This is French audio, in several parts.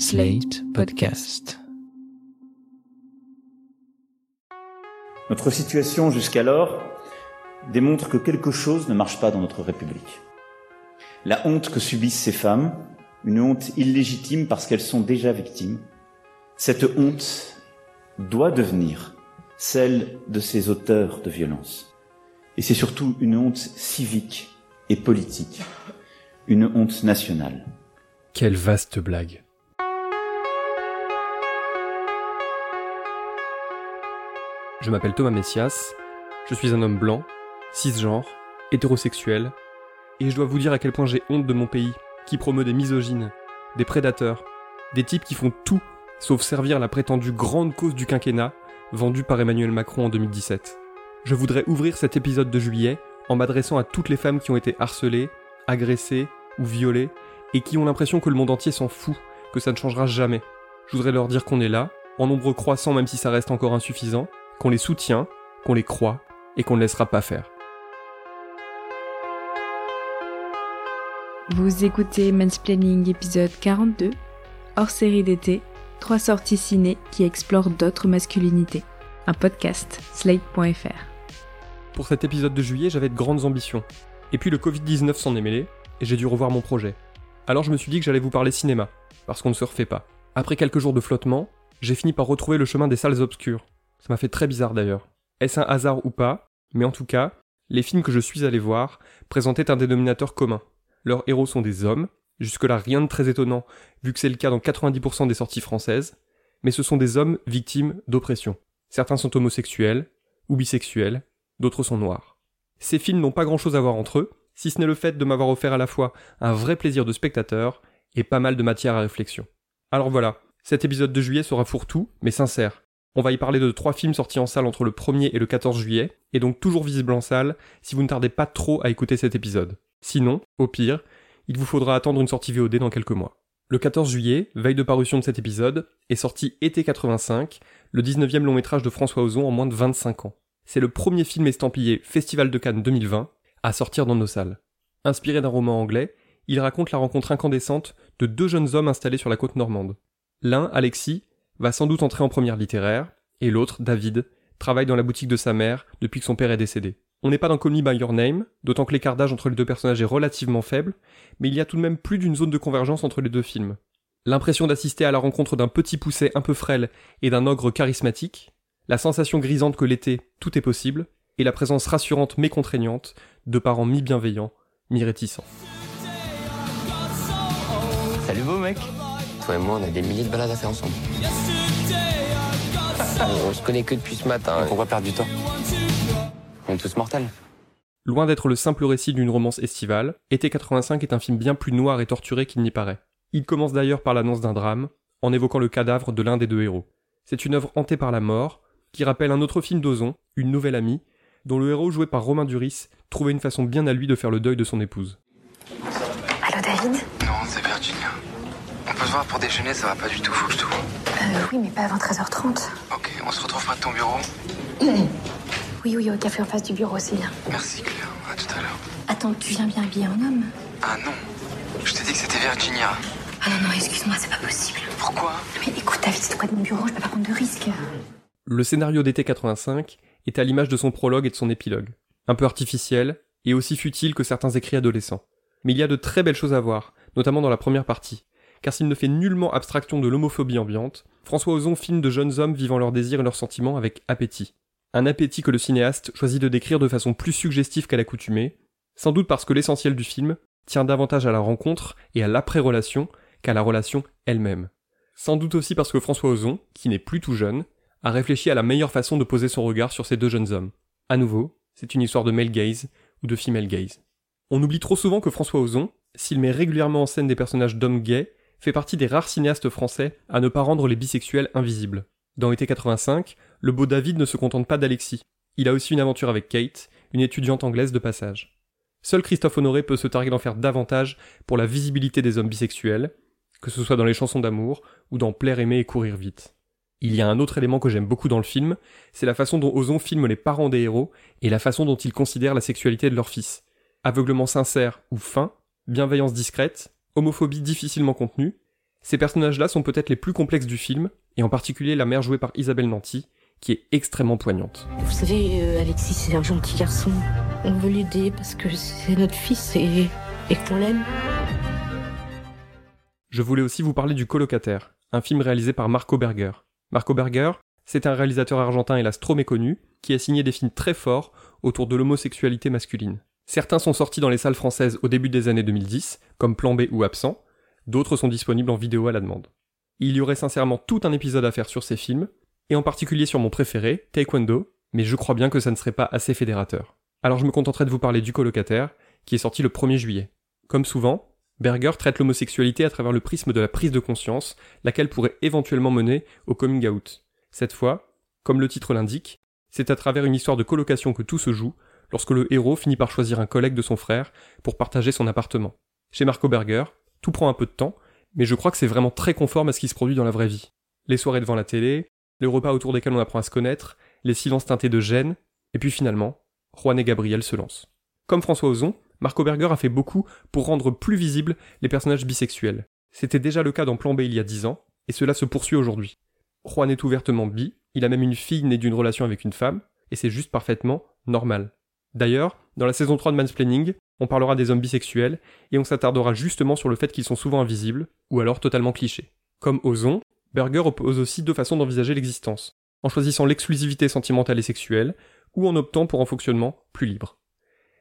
Slate Podcast. Notre situation jusqu'alors démontre que quelque chose ne marche pas dans notre République. La honte que subissent ces femmes, une honte illégitime parce qu'elles sont déjà victimes, cette honte doit devenir celle de ces auteurs de violence. Et c'est surtout une honte civique et politique, une honte nationale. Quelle vaste blague. Je m'appelle Thomas Messias, je suis un homme blanc, cisgenre, hétérosexuel, et je dois vous dire à quel point j'ai honte de mon pays, qui promeut des misogynes, des prédateurs, des types qui font tout sauf servir la prétendue grande cause du quinquennat vendue par Emmanuel Macron en 2017. Je voudrais ouvrir cet épisode de juillet en m'adressant à toutes les femmes qui ont été harcelées, agressées ou violées et qui ont l'impression que le monde entier s'en fout, que ça ne changera jamais. Je voudrais leur dire qu'on est là, en nombre croissant même si ça reste encore insuffisant, qu'on les soutient, qu'on les croit et qu'on ne laissera pas faire. Vous écoutez Mansplaining épisode 42, hors série d'été, trois sorties ciné qui explorent d'autres masculinités. Un podcast, slate.fr. Pour cet épisode de juillet, j'avais de grandes ambitions. Et puis le Covid-19 s'en est mêlé, et j'ai dû revoir mon projet. Alors je me suis dit que j'allais vous parler cinéma, parce qu'on ne se refait pas. Après quelques jours de flottement, j'ai fini par retrouver le chemin des salles obscures. Ça m'a fait très bizarre d'ailleurs. Est-ce un hasard ou pas? Mais en tout cas, les films que je suis allé voir présentaient un dénominateur commun. Leurs héros sont des hommes, jusque-là rien de très étonnant, vu que c'est le cas dans 90% des sorties françaises, mais ce sont des hommes victimes d'oppression. Certains sont homosexuels, ou bisexuels, d'autres sont noirs. Ces films n'ont pas grand-chose à voir entre eux, si ce n'est le fait de m'avoir offert à la fois un vrai plaisir de spectateur et pas mal de matière à réflexion. Alors voilà, cet épisode de juillet sera fourre-tout, mais sincère. On va y parler de trois films sortis en salle entre le 1er et le 14 juillet, et donc toujours visibles en salle si vous ne tardez pas trop à écouter cet épisode. Sinon, au pire, il vous faudra attendre une sortie VOD dans quelques mois. Le 14 juillet, veille de parution de cet épisode, est sorti Été 85, le 19e long métrage de François Ozon en moins de 25 ans. C'est le premier film estampillé Festival de Cannes 2020 à sortir dans nos salles. Inspiré d'un roman anglais, il raconte la rencontre incandescente de deux jeunes hommes installés sur la côte normande. L'un, Alexis, va sans doute entrer en première littéraire, et l'autre, David, travaille dans la boutique de sa mère depuis que son père est décédé. On n'est pas dans Call By Your Name, d'autant que l'écart d'âge entre les deux personnages est relativement faible, mais il y a tout de même plus d'une zone de convergence entre les deux films. L'impression d'assister à la rencontre d'un petit pousset un peu frêle et d'un ogre charismatique, la sensation grisante que l'été, tout est possible, et la présence rassurante mais contraignante de parents mi-bienveillants, mi-réticents. Salut beau mec Toi et moi on a des milliers de balades à faire ensemble. on se connaît que depuis ce matin. Donc on va perdre du temps? On est tous mortels. Loin d'être le simple récit d'une romance estivale, Été 85 est un film bien plus noir et torturé qu'il n'y paraît. Il commence d'ailleurs par l'annonce d'un drame, en évoquant le cadavre de l'un des deux héros. C'est une œuvre hantée par la mort, qui rappelle un autre film d'Ozon, Une nouvelle amie, dont le héros joué par Romain Duris trouvait une façon bien à lui de faire le deuil de son épouse. Allô David? Non, c'est Virginia. On peut se voir pour déjeuner, ça va pas du tout, faut que je te vois. euh, Oui, mais pas avant 13h30. Ok, on se retrouve près de ton bureau Oui, oui, au café en face du bureau, c'est bien. Merci Claire, à tout à l'heure. Attends, tu viens bien habillé en homme? Ah non, je t'ai dit que c'était Virginia. Ah non, non, excuse-moi, c'est pas possible. Pourquoi? Mais écoute, David, c'est près de mon bureau, je peux pas prendre de risques. Le scénario d'été 85 est à l'image de son prologue et de son épilogue. Un peu artificiel, et aussi futile que certains écrits adolescents. Mais il y a de très belles choses à voir, notamment dans la première partie. Car s'il ne fait nullement abstraction de l'homophobie ambiante, François Ozon filme de jeunes hommes vivant leurs désirs et leurs sentiments avec appétit. Un appétit que le cinéaste choisit de décrire de façon plus suggestive qu'à l'accoutumée, sans doute parce que l'essentiel du film tient davantage à la rencontre et à l'après-relation qu'à la relation elle-même. Sans doute aussi parce que François Ozon, qui n'est plus tout jeune, a réfléchi à la meilleure façon de poser son regard sur ces deux jeunes hommes. À nouveau, c'est une histoire de male gaze ou de female gaze. On oublie trop souvent que François Ozon, s'il met régulièrement en scène des personnages d'hommes gays, fait partie des rares cinéastes français à ne pas rendre les bisexuels invisibles. Dans Été 85, le beau David ne se contente pas d'Alexis. Il a aussi une aventure avec Kate, une étudiante anglaise de passage. Seul Christophe Honoré peut se targuer d'en faire davantage pour la visibilité des hommes bisexuels, que ce soit dans les chansons d'amour ou dans Plaire aimer et courir vite. Il y a un autre élément que j'aime beaucoup dans le film, c'est la façon dont Ozon filme les parents des héros et la façon dont il considère la sexualité de leur fils. Aveuglement sincère ou fin, bienveillance discrète, homophobie difficilement contenue, Ces personnages-là sont peut-être les plus complexes du film, et en particulier la mère jouée par Isabelle Nanty, qui est extrêmement poignante. Vous savez, euh, Alexis, c'est un gentil garçon. On veut l'aider parce que c'est notre fils et, et qu'on l'aime. Je voulais aussi vous parler du Colocataire, un film réalisé par Marco Berger. Marco Berger, c'est un réalisateur argentin hélas trop méconnu, qui a signé des films très forts autour de l'homosexualité masculine. Certains sont sortis dans les salles françaises au début des années 2010, comme Plan B ou Absent, d'autres sont disponibles en vidéo à la demande. Il y aurait sincèrement tout un épisode à faire sur ces films, et en particulier sur mon préféré, Taekwondo, mais je crois bien que ça ne serait pas assez fédérateur. Alors je me contenterai de vous parler du colocataire, qui est sorti le 1er juillet. Comme souvent, Berger traite l'homosexualité à travers le prisme de la prise de conscience, laquelle pourrait éventuellement mener au coming out. Cette fois, comme le titre l'indique, c'est à travers une histoire de colocation que tout se joue, lorsque le héros finit par choisir un collègue de son frère pour partager son appartement. Chez Marco Berger, tout prend un peu de temps, mais je crois que c'est vraiment très conforme à ce qui se produit dans la vraie vie. Les soirées devant la télé, les repas autour desquels on apprend à se connaître, les silences teintés de gêne, et puis finalement, Juan et Gabriel se lancent. Comme François Ozon, Marco Berger a fait beaucoup pour rendre plus visibles les personnages bisexuels. C'était déjà le cas dans Plan B il y a 10 ans, et cela se poursuit aujourd'hui. Juan est ouvertement bi, il a même une fille née d'une relation avec une femme, et c'est juste parfaitement normal. D'ailleurs, dans la saison 3 de Mansplaining, on parlera des hommes bisexuels, et on s'attardera justement sur le fait qu'ils sont souvent invisibles, ou alors totalement clichés. Comme Ozon, Berger oppose aussi deux façons d'envisager l'existence, en choisissant l'exclusivité sentimentale et sexuelle, ou en optant pour un fonctionnement plus libre.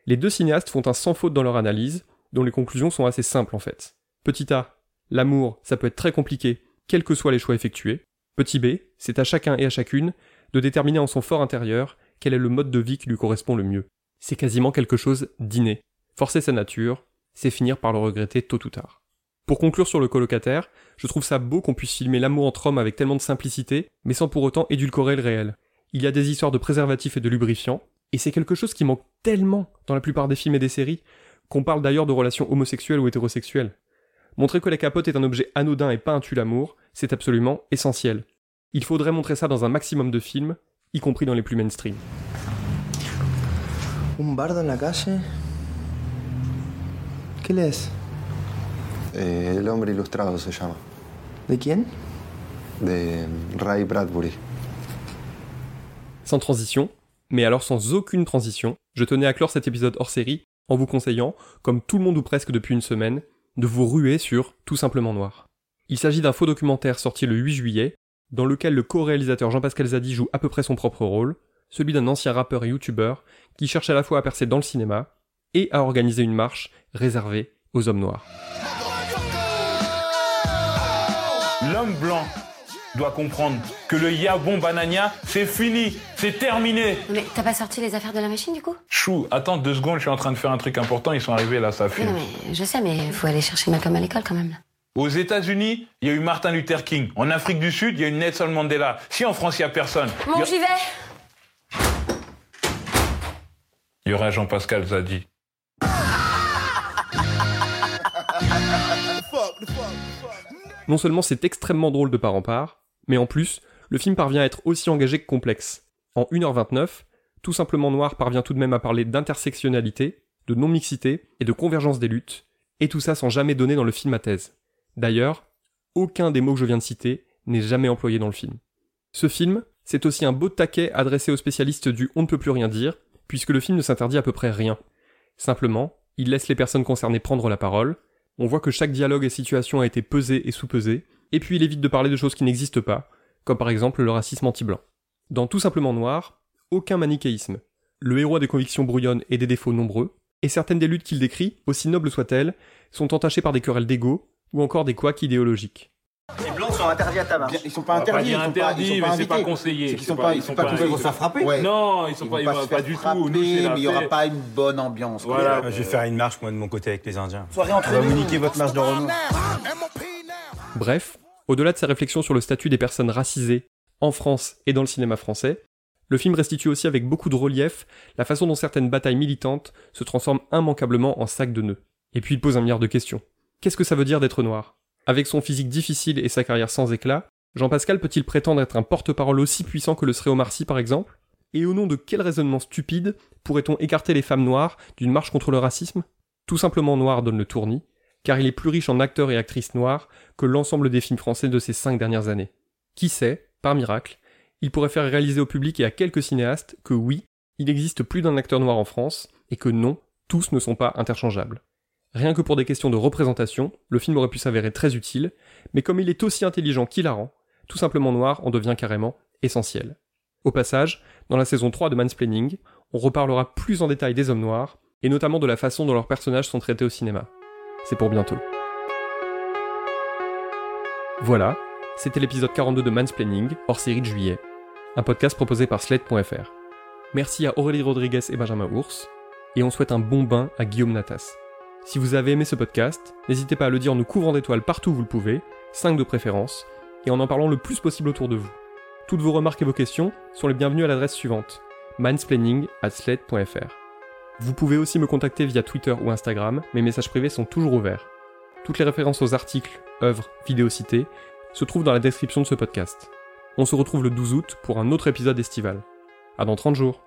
Les deux cinéastes font un sans faute dans leur analyse, dont les conclusions sont assez simples en fait. Petit a, l'amour, ça peut être très compliqué, quels que soient les choix effectués. Petit b, c'est à chacun et à chacune de déterminer en son fort intérieur quel est le mode de vie qui lui correspond le mieux. C'est quasiment quelque chose d'inné. Forcer sa nature, c'est finir par le regretter tôt ou tard. Pour conclure sur le colocataire, je trouve ça beau qu'on puisse filmer l'amour entre hommes avec tellement de simplicité, mais sans pour autant édulcorer le réel. Il y a des histoires de préservatifs et de lubrifiants, et c'est quelque chose qui manque tellement dans la plupart des films et des séries, qu'on parle d'ailleurs de relations homosexuelles ou hétérosexuelles. Montrer que la capote est un objet anodin et pas un tue-l'amour, c'est absolument essentiel. Il faudrait montrer ça dans un maximum de films, y compris dans les plus mainstream. Un bardo en la calle? ¿Qué lees? Eh, el hombre ilustrado se llama. ¿De quién? De Ray Bradbury. Sans transition, mais alors sans aucune transition, je tenais à clore cet épisode hors série en vous conseillant, comme tout le monde ou presque depuis une semaine, de vous ruer sur Tout simplement noir. Il s'agit d'un faux documentaire sorti le 8 juillet, dans lequel le co-réalisateur Jean-Pascal Zadi joue à peu près son propre rôle, celui d'un ancien rappeur et youtubeur qui cherche à la fois à percer dans le cinéma et à organiser une marche réservée aux hommes noirs. L'homme blanc doit comprendre que le Yabon Banania, c'est fini, c'est terminé. Mais t'as pas sorti les affaires de la machine du coup? Chou, attends deux secondes, je suis en train de faire un truc important, ils sont arrivés là, ça fume. Non, mais je sais, mais faut aller chercher Malcolm à l'école quand même. Aux États-Unis, il y a eu Martin Luther King. En Afrique du Sud, il y a eu Nelson Mandela. Si en France, il y a personne. Bon, j'y vais. Il y aura Jean-Pascal Zadi. Non seulement c'est extrêmement drôle de part en part, mais en plus, le film parvient à être aussi engagé que complexe. En 1h29, Tout simplement Noir parvient tout de même à parler d'intersectionnalité, de non-mixité et de convergence des luttes, et tout ça sans jamais donner dans le film à thèse. D'ailleurs, aucun des mots que je viens de citer n'est jamais employé dans le film. Ce film, c'est aussi un beau taquet adressé aux spécialistes du on ne peut plus rien dire, puisque le film ne s'interdit à peu près rien. Simplement, il laisse les personnes concernées prendre la parole, on voit que chaque dialogue et situation a été pesé et sous-pesé, et puis il évite de parler de choses qui n'existent pas, comme par exemple le racisme anti-blanc. Dans Tout simplement Noir, aucun manichéisme. Le héros a des convictions brouillonnes et des défauts nombreux, et certaines des luttes qu'il décrit, aussi nobles soient-elles, sont entachées par des querelles d'ego, ou encore des couacs idéologiques. Sont interdits à tabac. Ils sont pas interdits, ils sont interdits, mais c'est pas conseillé. Ils sont pas, ils sont pas, ils vont se faire frapper. Non, ils sont pas, ils vont pas du tout. Mais il y aura pas une bonne ambiance. Voilà. Je vais faire une marche moi de mon côté avec les Indiens. Soirée entre nous. votre marche de Renault. Bref, au-delà de sa réflexion sur le statut des personnes racisées en France et dans le cinéma français, le film restitue aussi avec beaucoup de relief la façon dont certaines batailles militantes se transforment immanquablement en sac de nœuds. Et puis il pose un milliard de questions. Qu'est-ce que ça veut dire d'être noir? Avec son physique difficile et sa carrière sans éclat, Jean-Pascal peut-il prétendre être un porte-parole aussi puissant que le serait Omar Sy par exemple? Et au nom de quel raisonnement stupide pourrait-on écarter les femmes noires d'une marche contre le racisme? Tout simplement Noir donne le tournis, car il est plus riche en acteurs et actrices noirs que l'ensemble des films français de ces cinq dernières années. Qui sait, par miracle, il pourrait faire réaliser au public et à quelques cinéastes que oui, il existe plus d'un acteur noir en France, et que non, tous ne sont pas interchangeables. Rien que pour des questions de représentation, le film aurait pu s'avérer très utile, mais comme il est aussi intelligent qu'hilarant, tout simplement noir en devient carrément essentiel. Au passage, dans la saison 3 de Mansplaining, on reparlera plus en détail des hommes noirs, et notamment de la façon dont leurs personnages sont traités au cinéma. C'est pour bientôt. Voilà, c'était l'épisode 42 de Mansplaining, hors série de juillet, un podcast proposé par Slate.fr. Merci à Aurélie Rodriguez et Benjamin Ours, et on souhaite un bon bain à Guillaume Natas. Si vous avez aimé ce podcast, n'hésitez pas à le dire en nous couvrant d'étoiles partout où vous le pouvez, 5 de préférence, et en en parlant le plus possible autour de vous. Toutes vos remarques et vos questions sont les bienvenues à l'adresse suivante mansplaining@slate.fr. Vous pouvez aussi me contacter via Twitter ou Instagram, mes messages privés sont toujours ouverts. Toutes les références aux articles, œuvres, vidéos citées se trouvent dans la description de ce podcast. On se retrouve le 12 août pour un autre épisode estival. À dans 30 jours.